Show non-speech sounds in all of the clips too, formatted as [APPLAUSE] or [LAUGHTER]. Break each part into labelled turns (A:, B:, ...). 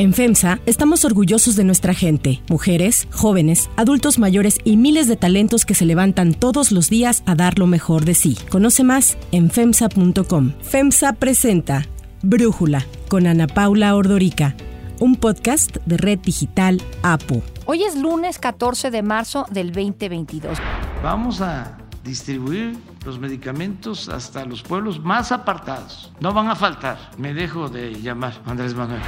A: En FEMSA estamos orgullosos de nuestra gente, mujeres, jóvenes, adultos mayores y miles de talentos que se levantan todos los días a dar lo mejor de sí. Conoce más en FEMSA.com. FEMSA presenta Brújula con Ana Paula Ordorica, un podcast de Red Digital APO.
B: Hoy es lunes 14 de marzo del 2022.
C: Vamos a distribuir los medicamentos hasta los pueblos más apartados. No van a faltar. Me dejo de llamar Andrés Manuel.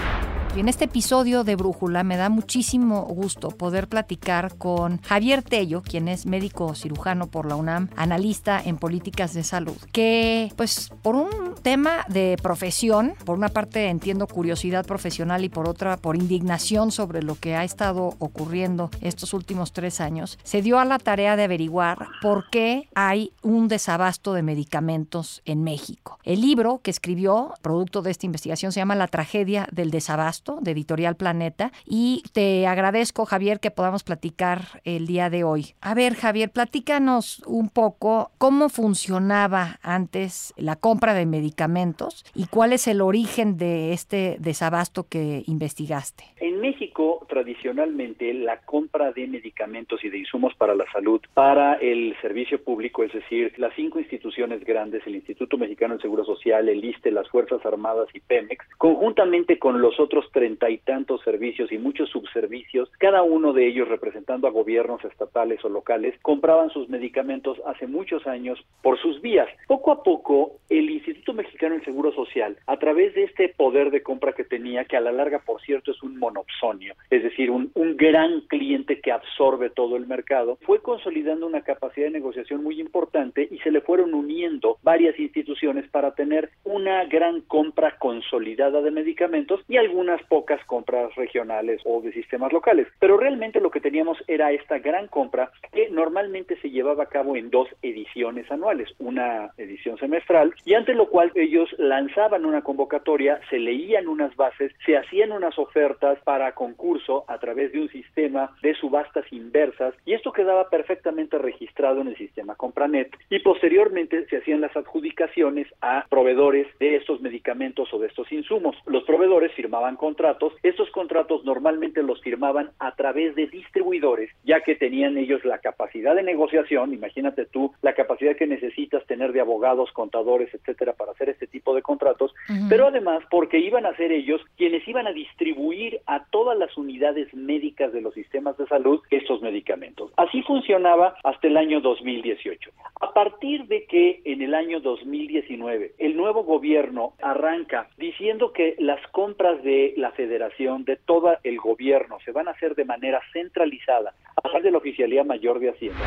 B: Y en este episodio de Brújula me da muchísimo gusto poder platicar con Javier Tello, quien es médico cirujano por la UNAM, analista en políticas de salud, que pues por un tema de profesión, por una parte entiendo curiosidad profesional y por otra por indignación sobre lo que ha estado ocurriendo estos últimos tres años, se dio a la tarea de averiguar por qué hay un desabasto de medicamentos en México. El libro que escribió, producto de esta investigación, se llama La tragedia del desabasto de Editorial Planeta y te agradezco, Javier, que podamos platicar el día de hoy. A ver, Javier, platícanos un poco cómo funcionaba antes la compra de medicamentos y cuál es el origen de este desabasto que investigaste.
D: En México, tradicionalmente, la compra de medicamentos y de insumos para la salud para el servicio público, es decir, las cinco instituciones grandes, el Instituto Mexicano del Seguro Social, el ISTE, las Fuerzas Armadas y Pemex, conjuntamente con los otros treinta y tantos servicios y muchos subservicios, cada uno de ellos representando a gobiernos estatales o locales, compraban sus medicamentos hace muchos años por sus vías. Poco a poco, el Instituto Mexicano del Seguro Social, a través de este poder de compra que tenía, que a la larga, por cierto, es un monopsonio, es decir, un, un gran cliente que absorbe todo el mercado, fue consolidando una capacidad de negociación muy importante y se le fueron uniendo varias instituciones para tener una gran compra consolidada de medicamentos y algunas pocas compras regionales o de sistemas locales. Pero realmente lo que teníamos era esta gran compra que normalmente se llevaba a cabo en dos ediciones anuales, una edición semestral, y ante lo cual ellos lanzaban una convocatoria, se leían unas bases, se hacían unas ofertas para concurso a través de un sistema de subastas inversas, y esto quedaba perfectamente registrado en el sistema Compranet, y posteriormente se hacían las adjudicaciones a proveedores de estos medicamentos o de estos insumos. Los proveedores firmaban con contratos, estos contratos normalmente los firmaban a través de distribuidores, ya que tenían ellos la capacidad de negociación, imagínate tú la capacidad que necesitas tener de abogados, contadores, etcétera, para hacer este tipo de contratos, pero además porque iban a ser ellos quienes iban a distribuir a todas las unidades médicas de los sistemas de salud estos medicamentos. Así funcionaba hasta el año 2018. A partir de que en el año 2019 el nuevo gobierno arranca diciendo que las compras de la federación, de todo el gobierno, se van a hacer de manera centralizada a través de la Oficialía Mayor de Hacienda.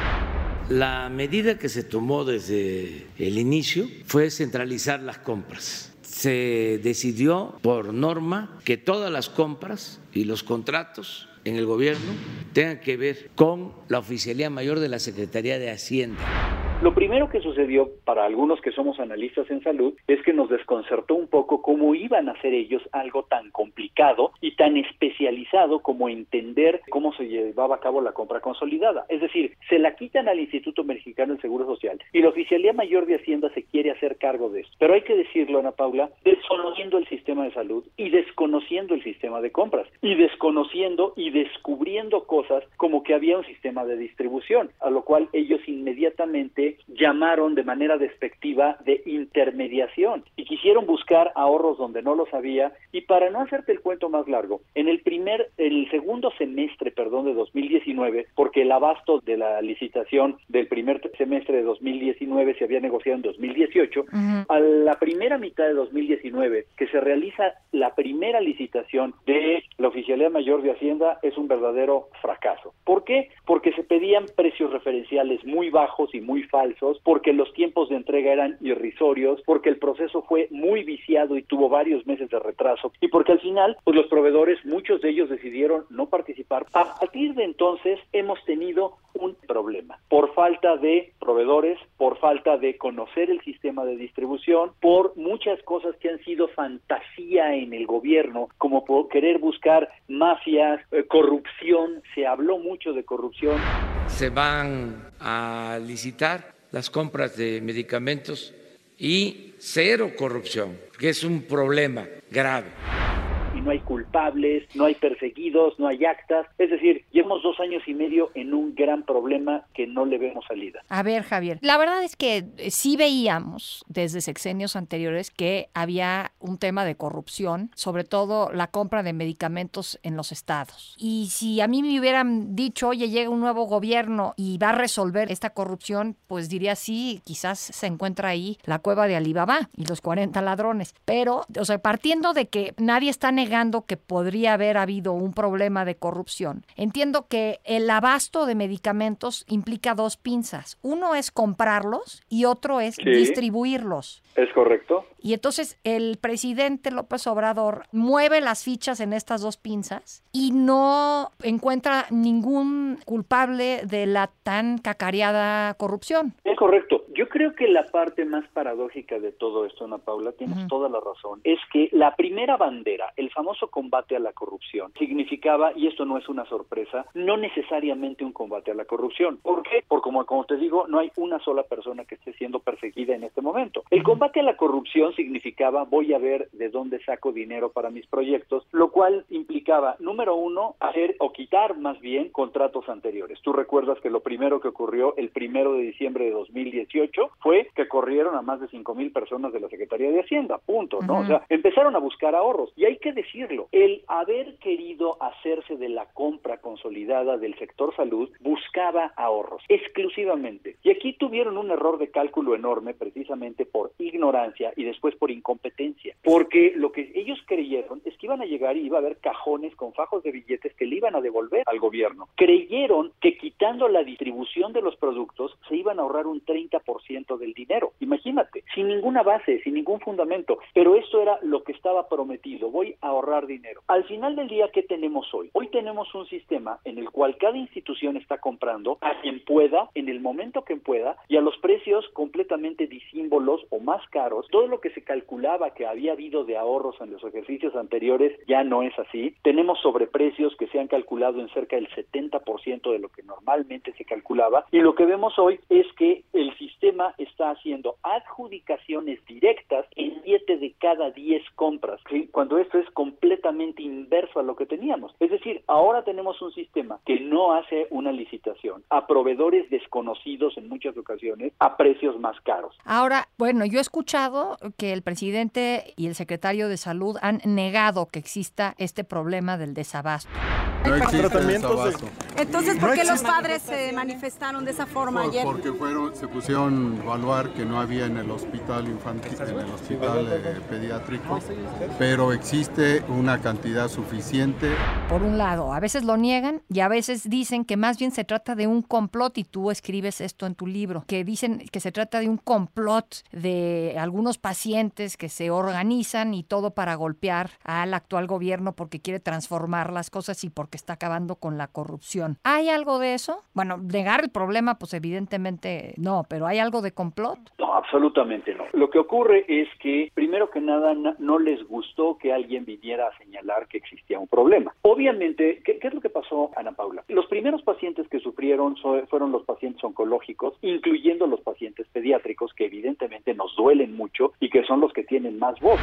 C: La medida que se tomó desde el inicio fue centralizar las compras. Se decidió por norma que todas las compras y los contratos en el gobierno tengan que ver con la Oficialía Mayor de la Secretaría de Hacienda.
D: Lo primero que sucedió para algunos que somos analistas en salud es que nos desconcertó un poco cómo iban a hacer ellos algo tan complicado y tan especializado como entender cómo se llevaba a cabo la compra consolidada. Es decir, se la quitan al Instituto Mexicano del Seguro Social y la Oficialía Mayor de Hacienda se quiere hacer cargo de esto. Pero hay que decirlo, Ana Paula, desconociendo el sistema de salud y desconociendo el sistema de compras y desconociendo y descubriendo cosas como que había un sistema de distribución, a lo cual ellos inmediatamente llamaron de manera despectiva de intermediación y quisieron buscar ahorros donde no los había y para no hacerte el cuento más largo, en el primer el segundo semestre, perdón, de 2019, porque el abasto de la licitación del primer semestre de 2019 se había negociado en 2018, a la primera mitad de 2019 que se realiza la primera licitación de la Oficialía Mayor de Hacienda es un verdadero fracaso. ¿Por qué? Porque se pedían precios referenciales muy bajos y muy fáciles porque los tiempos de entrega eran irrisorios, porque el proceso fue muy viciado y tuvo varios meses de retraso y porque al final pues los proveedores, muchos de ellos decidieron no participar. A partir de entonces hemos tenido un problema por falta de proveedores, por falta de conocer el sistema de distribución, por muchas cosas que han sido fantasía en el gobierno, como por querer buscar mafias, eh, corrupción, se habló mucho de corrupción.
C: Se van a licitar las compras de medicamentos y cero corrupción, que es un problema grave
D: no hay culpables, no hay perseguidos, no hay actas. Es decir, llevamos dos años y medio en un gran problema que no le vemos salida.
B: A ver, Javier, la verdad es que sí veíamos desde sexenios anteriores que había un tema de corrupción, sobre todo la compra de medicamentos en los estados. Y si a mí me hubieran dicho, oye, llega un nuevo gobierno y va a resolver esta corrupción, pues diría sí, quizás se encuentra ahí la cueva de Alibaba y los 40 ladrones. Pero, o sea, partiendo de que nadie está negando que podría haber habido un problema de corrupción, entiendo que el abasto de medicamentos implica dos pinzas. Uno es comprarlos y otro es distribuirlos.
D: Es correcto.
B: Y entonces el presidente López Obrador mueve las fichas en estas dos pinzas y no encuentra ningún culpable de la tan cacareada corrupción.
D: Es correcto. Yo creo que la parte más paradójica de todo esto, Ana Paula, tienes toda la razón, es que la primera bandera, el famoso combate a la corrupción, significaba, y esto no es una sorpresa, no necesariamente un combate a la corrupción. ¿Por qué? Porque como, como te digo, no hay una sola persona que esté siendo perseguida en este momento. El combate a la corrupción significaba voy a ver de dónde saco dinero para mis proyectos, lo cual implicaba, número uno, hacer o quitar más bien contratos anteriores. Tú recuerdas que lo primero que ocurrió el primero de diciembre de 2018 fue que corrieron a más de cinco mil personas de la Secretaría de Hacienda, punto, ¿no? O sea, empezaron a buscar ahorros. Y hay que el haber querido hacerse de la compra consolidada del sector salud buscaba ahorros, exclusivamente. Y aquí tuvieron un error de cálculo enorme precisamente por ignorancia y después por incompetencia, porque lo que ellos creyeron es que iban a llegar y iba a haber cajones con fajos de billetes que le iban a devolver al gobierno. Creyeron que quitando la distribución de los productos se iban a ahorrar un 30% del dinero. Imagínate, sin ninguna base, sin ningún fundamento. Pero esto era lo que estaba prometido. Voy a ahorrar dinero. Al final del día, ¿qué tenemos hoy? Hoy tenemos un sistema en el cual cada institución está comprando a quien pueda, en el momento que pueda, y a los precios completamente disímbolos o más caros. Todo lo que se calculaba que había habido de ahorros en los ejercicios anteriores ya no es así. Tenemos sobreprecios que se han calculado en cerca del 70% de lo que normalmente se calculaba. Y lo que vemos hoy es que el sistema está haciendo adjudicaciones directas en 7 de cada 10 compras, cuando esto es completamente inverso a lo que teníamos. Es decir, ahora tenemos un sistema que no hace una licitación a proveedores desconocidos en muchas ocasiones a precios más caros.
B: Ahora, bueno, yo he escuchado que el presidente y el secretario de salud han negado que exista este problema del desabasto.
E: No existe desabasto.
F: Entonces, ¿por qué los padres se manifestaron de esa forma ayer?
E: Porque fueron, se pusieron a evaluar que no había en el hospital infantil, en el hospital eh, pediátrico, pero existe una cantidad suficiente.
B: Por un lado, a veces lo niegan y a veces dicen que más bien se trata de un complot y tú escribes esto en tu libro, que dicen que se trata de un complot de algunos pacientes que se organizan y todo para golpear al actual gobierno porque quiere transformar las cosas y porque está acabando con la corrupción. ¿Hay algo de eso? Bueno, negar el problema, pues evidentemente no, pero ¿hay algo de complot?
D: No, absolutamente no. Lo que ocurre es que, primero que nada, no les gustó que alguien señalar que existía un problema. Obviamente, ¿qué, es lo que pasó, Ana Paula? Los primeros pacientes que sufrieron fueron los pacientes oncológicos, incluyendo los pacientes pediátricos, que evidentemente nos duelen mucho y que son los que tienen más voz.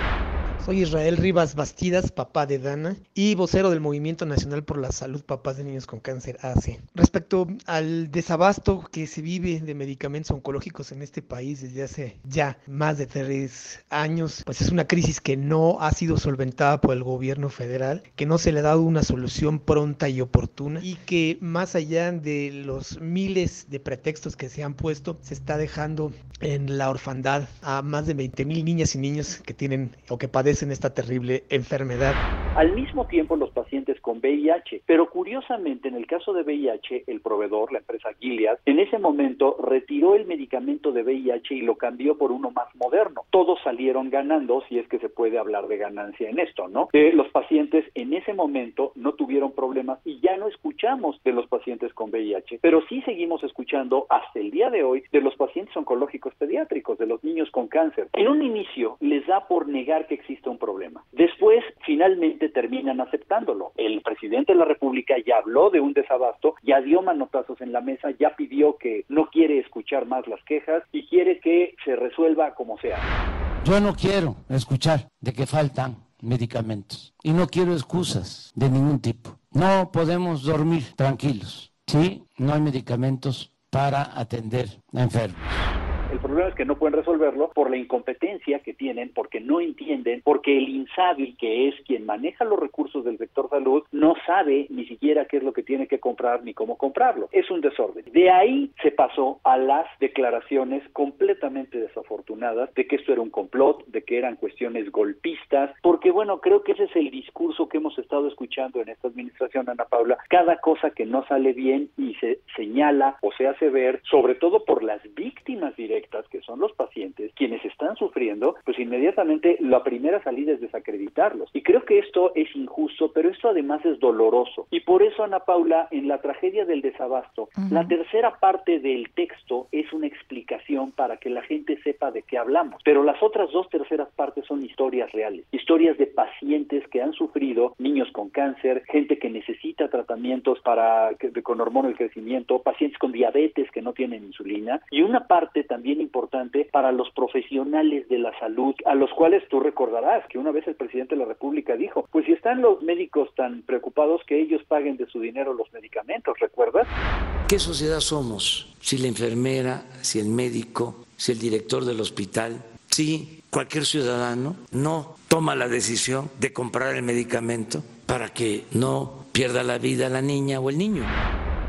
G: Soy Israel Rivas Bastidas, papá de Dana, y vocero del Movimiento Nacional por la Salud Papás de Niños con Cáncer AC. Respecto al desabasto que se vive de medicamentos oncológicos en este país desde hace ya más de tres años, pues es una crisis que no ha sido solventada por el gobierno federal, que no se le ha dado una solución pronta y oportuna, y que más allá de los miles de pretextos que se han puesto, se está dejando en la orfandad a más de 20 mil niñas y niños que tienen o que padecen en esta terrible enfermedad.
D: Al mismo tiempo los pacientes con VIH, pero curiosamente en el caso de VIH el proveedor, la empresa Gilead, en ese momento retiró el medicamento de VIH y lo cambió por uno más moderno. Todos salieron ganando, si es que se puede hablar de ganancia en esto, ¿no? Eh, los pacientes en ese momento no tuvieron problemas y ya no escuchamos de los pacientes con VIH, pero sí seguimos escuchando hasta el día de hoy de los pacientes oncológicos pediátricos, de los niños con cáncer. En un inicio les da por negar que existe un problema. Después, finalmente terminan aceptándolo. El presidente de la República ya habló de un desabasto, ya dio manotazos en la mesa, ya pidió que no quiere escuchar más las quejas y quiere que se resuelva como sea.
H: Yo no quiero escuchar de que faltan
C: medicamentos. Y no quiero excusas de ningún tipo. No podemos dormir tranquilos. Sí, no hay medicamentos para atender a enfermos.
D: El problema es que no pueden resolverlo por la incompetencia que tienen, porque no entienden, porque el INSABI, que es quien maneja los recursos del sector salud, no sabe ni siquiera qué es lo que tiene que comprar ni cómo comprarlo. Es un desorden. De ahí se pasó a las declaraciones completamente desafortunadas de que esto era un complot, de que eran cuestiones golpistas, porque bueno, creo que ese es el discurso que hemos estado escuchando en esta administración, Ana Paula. Cada cosa que no sale bien y se señala o se hace ver, sobre todo por las víctimas directas, que son los pacientes, quienes están sufriendo, pues inmediatamente la primera salida es desacreditarlos. Y creo que esto es injusto, pero esto además es doloroso. Y por eso, Ana Paula, en la tragedia del desabasto, la tercera parte del texto es una explicación para que la gente sepa de qué hablamos. Pero las otras dos terceras partes son historias reales, historias de pacientes que han sufrido, niños con cáncer, gente que necesita tratamientos para con hormona del crecimiento, pacientes con diabetes que no tienen insulina y una parte también importante para los profesionales de la salud, a los cuales tú recordarás que una vez el presidente de la República dijo, pues si están los médicos tan preocupados que ellos paguen de su dinero los medicamentos, ¿recuerdas?
C: ¿Qué sociedad somos? Si la enfermera, si el médico, si el director del hospital, si cualquier ciudadano no toma la decisión de comprar el medicamento para que no pierda la vida la niña o el niño.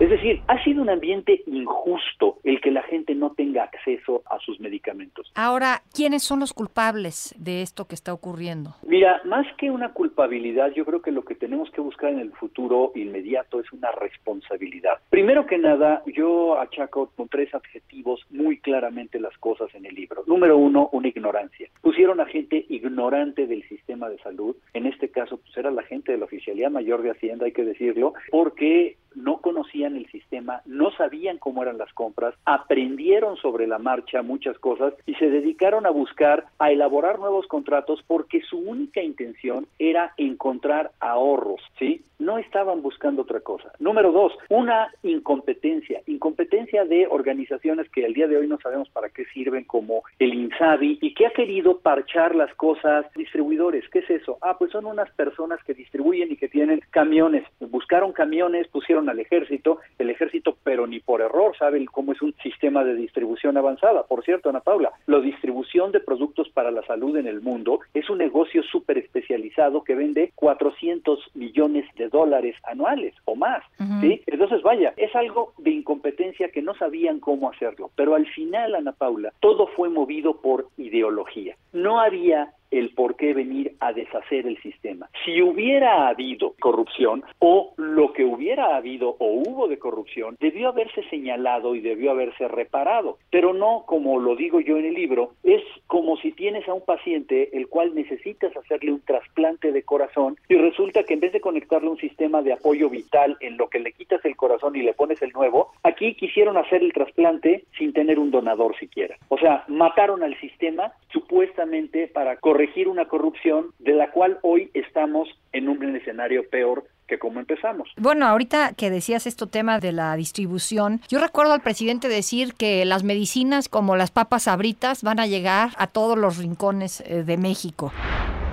D: Es decir, ha sido un ambiente injusto el que la gente no tenga acceso a sus medicamentos.
B: Ahora, ¿quiénes son los culpables de esto que está ocurriendo?
D: Mira, más que una culpabilidad, yo creo que lo que tenemos que buscar en el futuro inmediato es una responsabilidad. Primero que nada, yo achaco con tres adjetivos muy claramente las cosas en el libro. Número uno, una ignorancia. Pusieron a gente ignorante del sistema de salud, en este caso pues era la gente de la Oficialía Mayor de Hacienda, hay que decirlo, porque no conocían el sistema, no sabían cómo eran las compras, aprendieron sobre la marcha muchas cosas y se dedicaron a buscar, a elaborar nuevos contratos porque su única intención era encontrar ahorros, ¿sí? No estaban buscando otra cosa. Número dos, una incompetencia, incompetencia de organizaciones que al día de hoy no sabemos para qué sirven como el INSABI y que ha querido parchar las cosas, distribuidores, ¿qué es eso? Ah, pues son unas personas que distribuyen y que tienen camiones, buscaron camiones, pusieron al ejército, el ejército, pero ni por error, saben cómo es un sistema de distribución avanzada. Por cierto, Ana Paula, la distribución de productos para la salud en el mundo es un negocio súper especializado que vende 400 millones de dólares anuales o más. ¿sí? Entonces, vaya, es algo de incompetencia que no sabían cómo hacerlo. Pero al final, Ana Paula, todo fue movido por ideología. No había el por qué venir a deshacer el sistema. Si hubiera habido corrupción o lo que hubiera habido o hubo de corrupción, debió haberse señalado y debió haberse reparado, pero no como lo digo yo en el libro, es como si tienes a un paciente el cual necesitas hacerle un trasplante de corazón y resulta que en vez de conectarle un sistema de apoyo vital en lo que le quitas el corazón y le pones el nuevo, aquí quisieron hacer el trasplante sin tener un donador siquiera. O sea, mataron al sistema supuestamente para corregir corregir una corrupción de la cual hoy estamos en un escenario peor que como empezamos.
B: Bueno, ahorita que decías esto tema de la distribución, yo recuerdo al presidente decir que las medicinas como las papas sabritas van a llegar a todos los rincones eh, de México.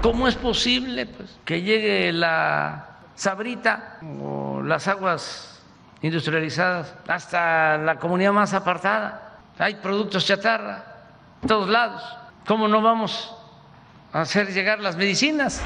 C: ¿Cómo es posible pues, que llegue la sabrita o las aguas industrializadas hasta la comunidad más apartada? Hay productos chatarra en todos lados. ¿Cómo no vamos hacer llegar las medicinas.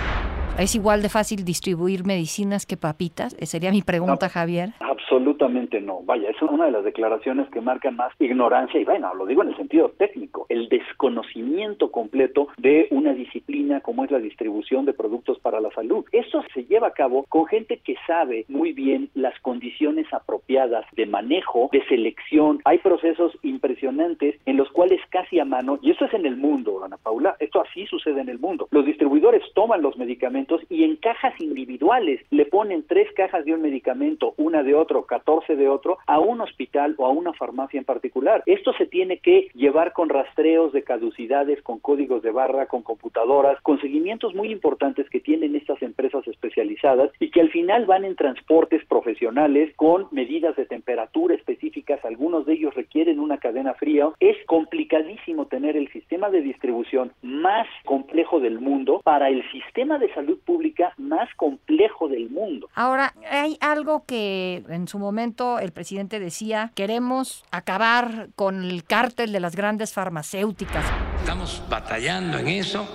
B: ¿Es igual de fácil distribuir medicinas que papitas? Esa sería mi pregunta, Javier.
D: Absolutamente no. Vaya, es una de las declaraciones que marcan más ignorancia y bueno, lo digo en el sentido técnico, el desconocimiento completo de una disciplina como es la distribución de productos para la salud. Eso se lleva a cabo con gente que sabe muy bien las condiciones apropiadas de manejo, de selección. Hay procesos impresionantes en los cuales casi a mano, y esto es en el mundo, Ana Paula, esto así sucede en el mundo. Los distribuidores toman los medicamentos y en cajas individuales le ponen tres cajas de un medicamento, una de otro, o 14 de otro a un hospital o a una farmacia en particular. Esto se tiene que llevar con rastreos de caducidades, con códigos de barra, con computadoras, con seguimientos muy importantes que tienen estas empresas especializadas y que al final van en transportes profesionales con medidas de temperatura específicas, algunos de ellos requieren una cadena fría. Es complicadísimo tener el sistema de distribución más complejo del mundo para el sistema de salud pública más complejo del mundo.
B: Ahora, hay algo que en su momento el presidente decía, queremos acabar con el cártel de las grandes farmacéuticas.
C: Estamos batallando en eso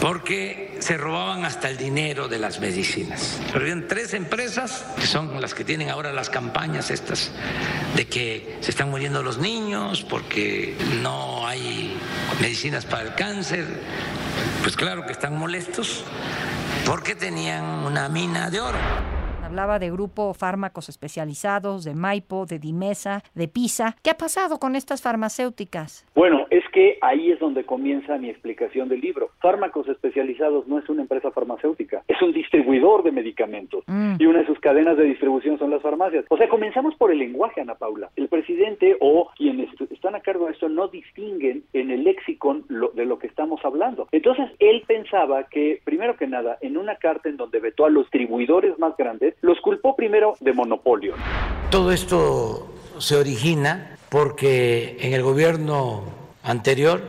C: porque se robaban hasta el dinero de las medicinas. Habían tres empresas que son las que tienen ahora las campañas estas de que se están muriendo los niños porque no hay medicinas para el cáncer. Pues claro que están molestos porque tenían una mina de oro.
B: Hablaba de grupo fármacos especializados, de Maipo, de Dimesa, de Pisa. ¿Qué ha pasado con estas farmacéuticas?
D: Bueno, que ahí es donde comienza mi explicación del libro. Fármacos especializados no es una empresa farmacéutica, es un distribuidor de medicamentos
B: Mm.
D: y una de sus cadenas de distribución son las farmacias. O sea, comenzamos por el lenguaje, Ana Paula. El presidente o quienes están a cargo de esto no distinguen en el léxico lo- de lo que estamos hablando. Entonces, él pensaba que, primero que nada, en una carta en donde vetó a los distribuidores más grandes, los culpó primero de monopolio.
C: Todo esto se origina porque en el gobierno anterior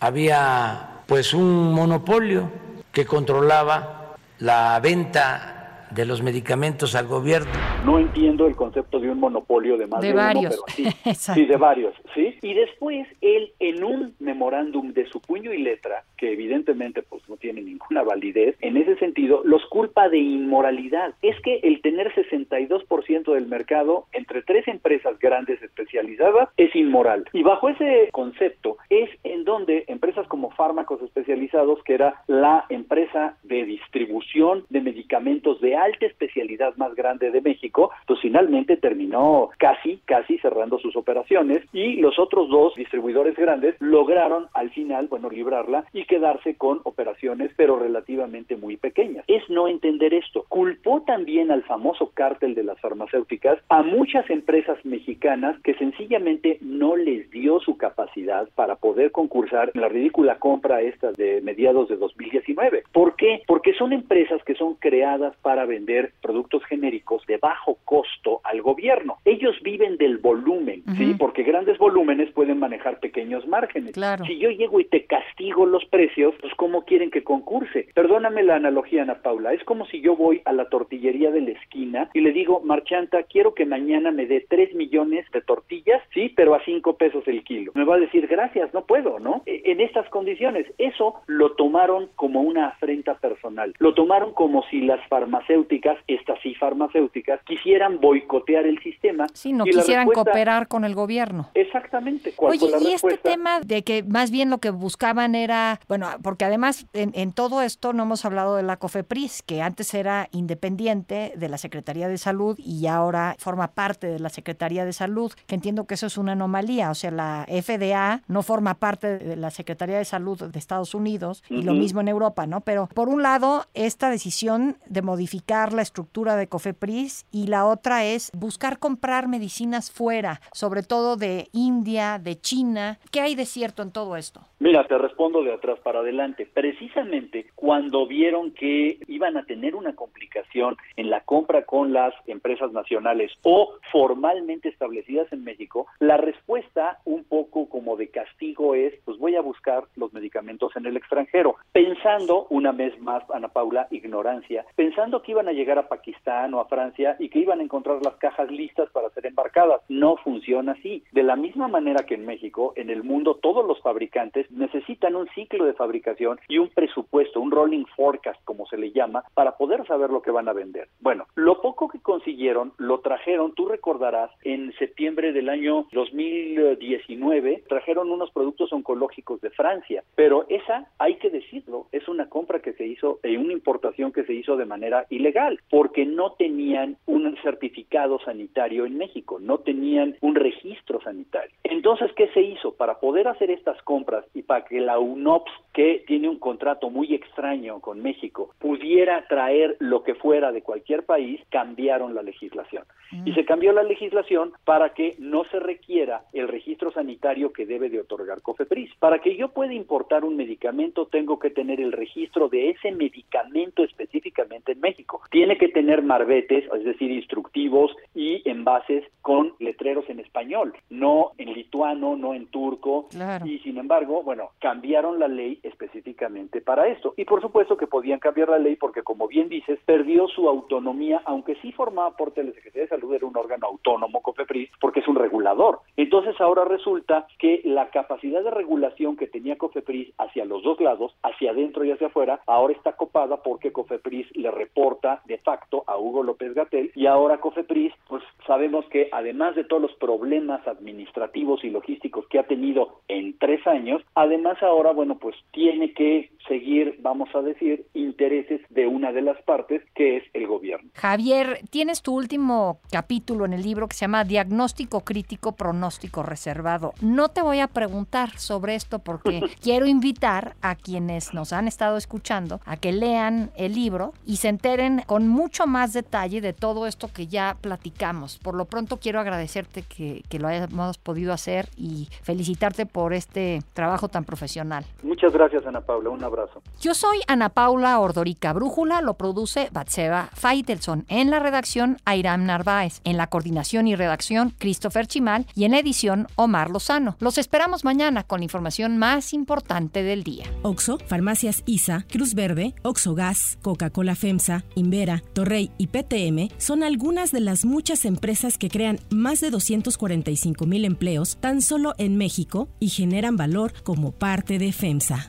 C: había pues un monopolio que controlaba la venta de los medicamentos al gobierno.
D: No entiendo el concepto de un monopolio de más
B: De
D: de, uno,
B: varios.
D: pero sí, [LAUGHS]
B: Exacto.
D: sí, de varios, ¿sí? Y después él en un memorándum de su puño y letra, que evidentemente pues no tiene ninguna validez, en ese sentido los culpa de inmoralidad. Es que el tener 62% del mercado entre tres empresas grandes especializadas es inmoral. Y bajo ese concepto es en donde empresas como fármacos especializados, que era la empresa de distribución de medicamentos de alta especialidad más grande de México, pues finalmente terminó casi, casi cerrando sus operaciones y los otros dos distribuidores grandes lograron al final, bueno, librarla y quedarse con operaciones pero relativamente muy pequeñas. Es no entender esto. Culpó también al famoso cártel de las farmacéuticas a muchas empresas mexicanas que sencillamente no les dio su capacidad para poder concursar en la ridícula compra esta de mediados de 2019. ¿Por qué? Porque son empresas que son creadas para vender productos genéricos de bajo costo al gobierno. Ellos viven del volumen, ¿sí? Porque grandes volúmenes pueden manejar pequeños márgenes.
B: Claro.
D: Si yo llego y te castigo los precios, pues ¿cómo quieren que concurse? Perdóname la analogía, Ana Paula. Es como si yo voy a la tortillería de la esquina y le digo, Marchanta, quiero que mañana me dé 3 millones de tortillas, sí, pero a 5 pesos el kilo. Me va a decir, gracias, no puedo, ¿no? E- En estas condiciones. Eso lo tomaron como una afrenta personal. Lo tomaron como si las farmacéuticas, estas sí farmacéuticas, quisieran boicotear el sistema.
B: Sí, no
D: Y
B: quisieran cooperar con el gobierno.
D: Exactamente. ¿Cuál
B: Oye,
D: fue la
B: y este tema de que más bien lo que buscaban era, bueno, porque además en, en todo esto no hemos hablado de la COFEPRIS, que antes era independiente de la Secretaría de Salud y ahora forma parte de la Secretaría de Salud, que entiendo que eso es una anomalía, o sea, la FDA no forma parte de la Secretaría de Salud de Estados Unidos y lo mismo en Europa, ¿no? Pero por un lado, esta decisión de modificar la estructura de COFEPRIS y la otra es buscar comprar medicinas fuera, sobre todo de India, de China. ¿Qué hay de cierto en todo esto?
D: Mira, te respondo de atrás para adelante. Precisamente cuando vieron que iban a tener una complicación en la compra con las empresas nacionales o formalmente establecidas en México, la respuesta un poco como de castigo es, pues voy a buscar los medicamentos en el extranjero, pensando una vez más, Ana Paula, ignorancia, pensando que iban a llegar a Pakistán o a Francia y que iban a encontrar las cajas listas para ser embarcadas. No funciona así. De la misma manera que en México, en el mundo todos los fabricantes necesitan un ciclo de fabricación y un presupuesto, un rolling forecast, como se le llama, para poder saber lo que van a vender. Bueno, lo poco que consiguieron lo trajeron, tú recordarás, en septiembre del año 2019, trajeron unos productos oncológicos de Francia, pero esa, hay que decirlo, es una compra que se hizo, eh, una importación que se hizo de manera ilegal, porque no tenían un certificado sanitario en México, no tenían un registro sanitario. Entonces, ¿qué se hizo? Para poder hacer estas compras y para que la UNOPS, que tiene un contrato muy extraño con México, pudiera traer lo que fuera de cualquier país, cambiaron la legislación. Y se cambió la legislación para que no se requiera el registro sanitario que debe de otorgar COFEPRIS. Para que yo pueda importar un medicamento, tengo que tener el registro de ese medicamento específicamente en México. Tiene que tener marbetes, es decir, instructivos y envases con letreros en español, no en lituano, no en turco. Y sin embargo, bueno, cambiaron la ley específicamente para esto. Y por supuesto que podían cambiar la ley porque, como bien dices, perdió su autonomía, aunque sí formaba parte de la Secretaría de Salud, era un órgano autónomo, COFEPRIS, porque es un regulador. Entonces ahora resulta que la capacidad de regulación que tenía COFEPRIS hacia los dos lados, hacia adentro y hacia afuera, ahora está copada porque COFEPRIS le reporta de facto a Hugo López Gatel y ahora COFEPRIS, pues sabemos que además de todos los problemas administrativos y logísticos que ha tenido en tres años, además ahora, bueno, pues tiene que seguir, vamos a decir, intereses de una de las partes, que es el gobierno.
B: Javier, tienes tu último capítulo en el libro que se llama Diagnóstico Crítico, Pronóstico Reservado. No te voy a preguntar sobre esto porque [LAUGHS] quiero invitar a quienes nos han estado escuchando a que lean el libro y se enteren con mucho más detalle de todo esto que ya platicamos. Por lo pronto quiero agradecerte que, que lo hayamos podido hacer y felicitarte por este trabajo tan profesional.
D: Muchas gracias, Ana Paula. Un abrazo.
B: Yo soy Ana Paula Ordorica Brújula, lo produce Batseba Faitelson. En la redacción, Airam Narváez. En la coordinación y redacción, Christopher Chimal. Y en la edición, Omar Lozano. Los esperamos mañana con la información más importante del día.
A: Oxo, Farmacias ISA, Cruz Verde, Oxo Gas, Coca-Cola FEMSA, Invera, Torrey y PTM son algunas de las muchas empresas que crean más de 245 mil empleos tan solo en México y generan valor como parte de FEMSA.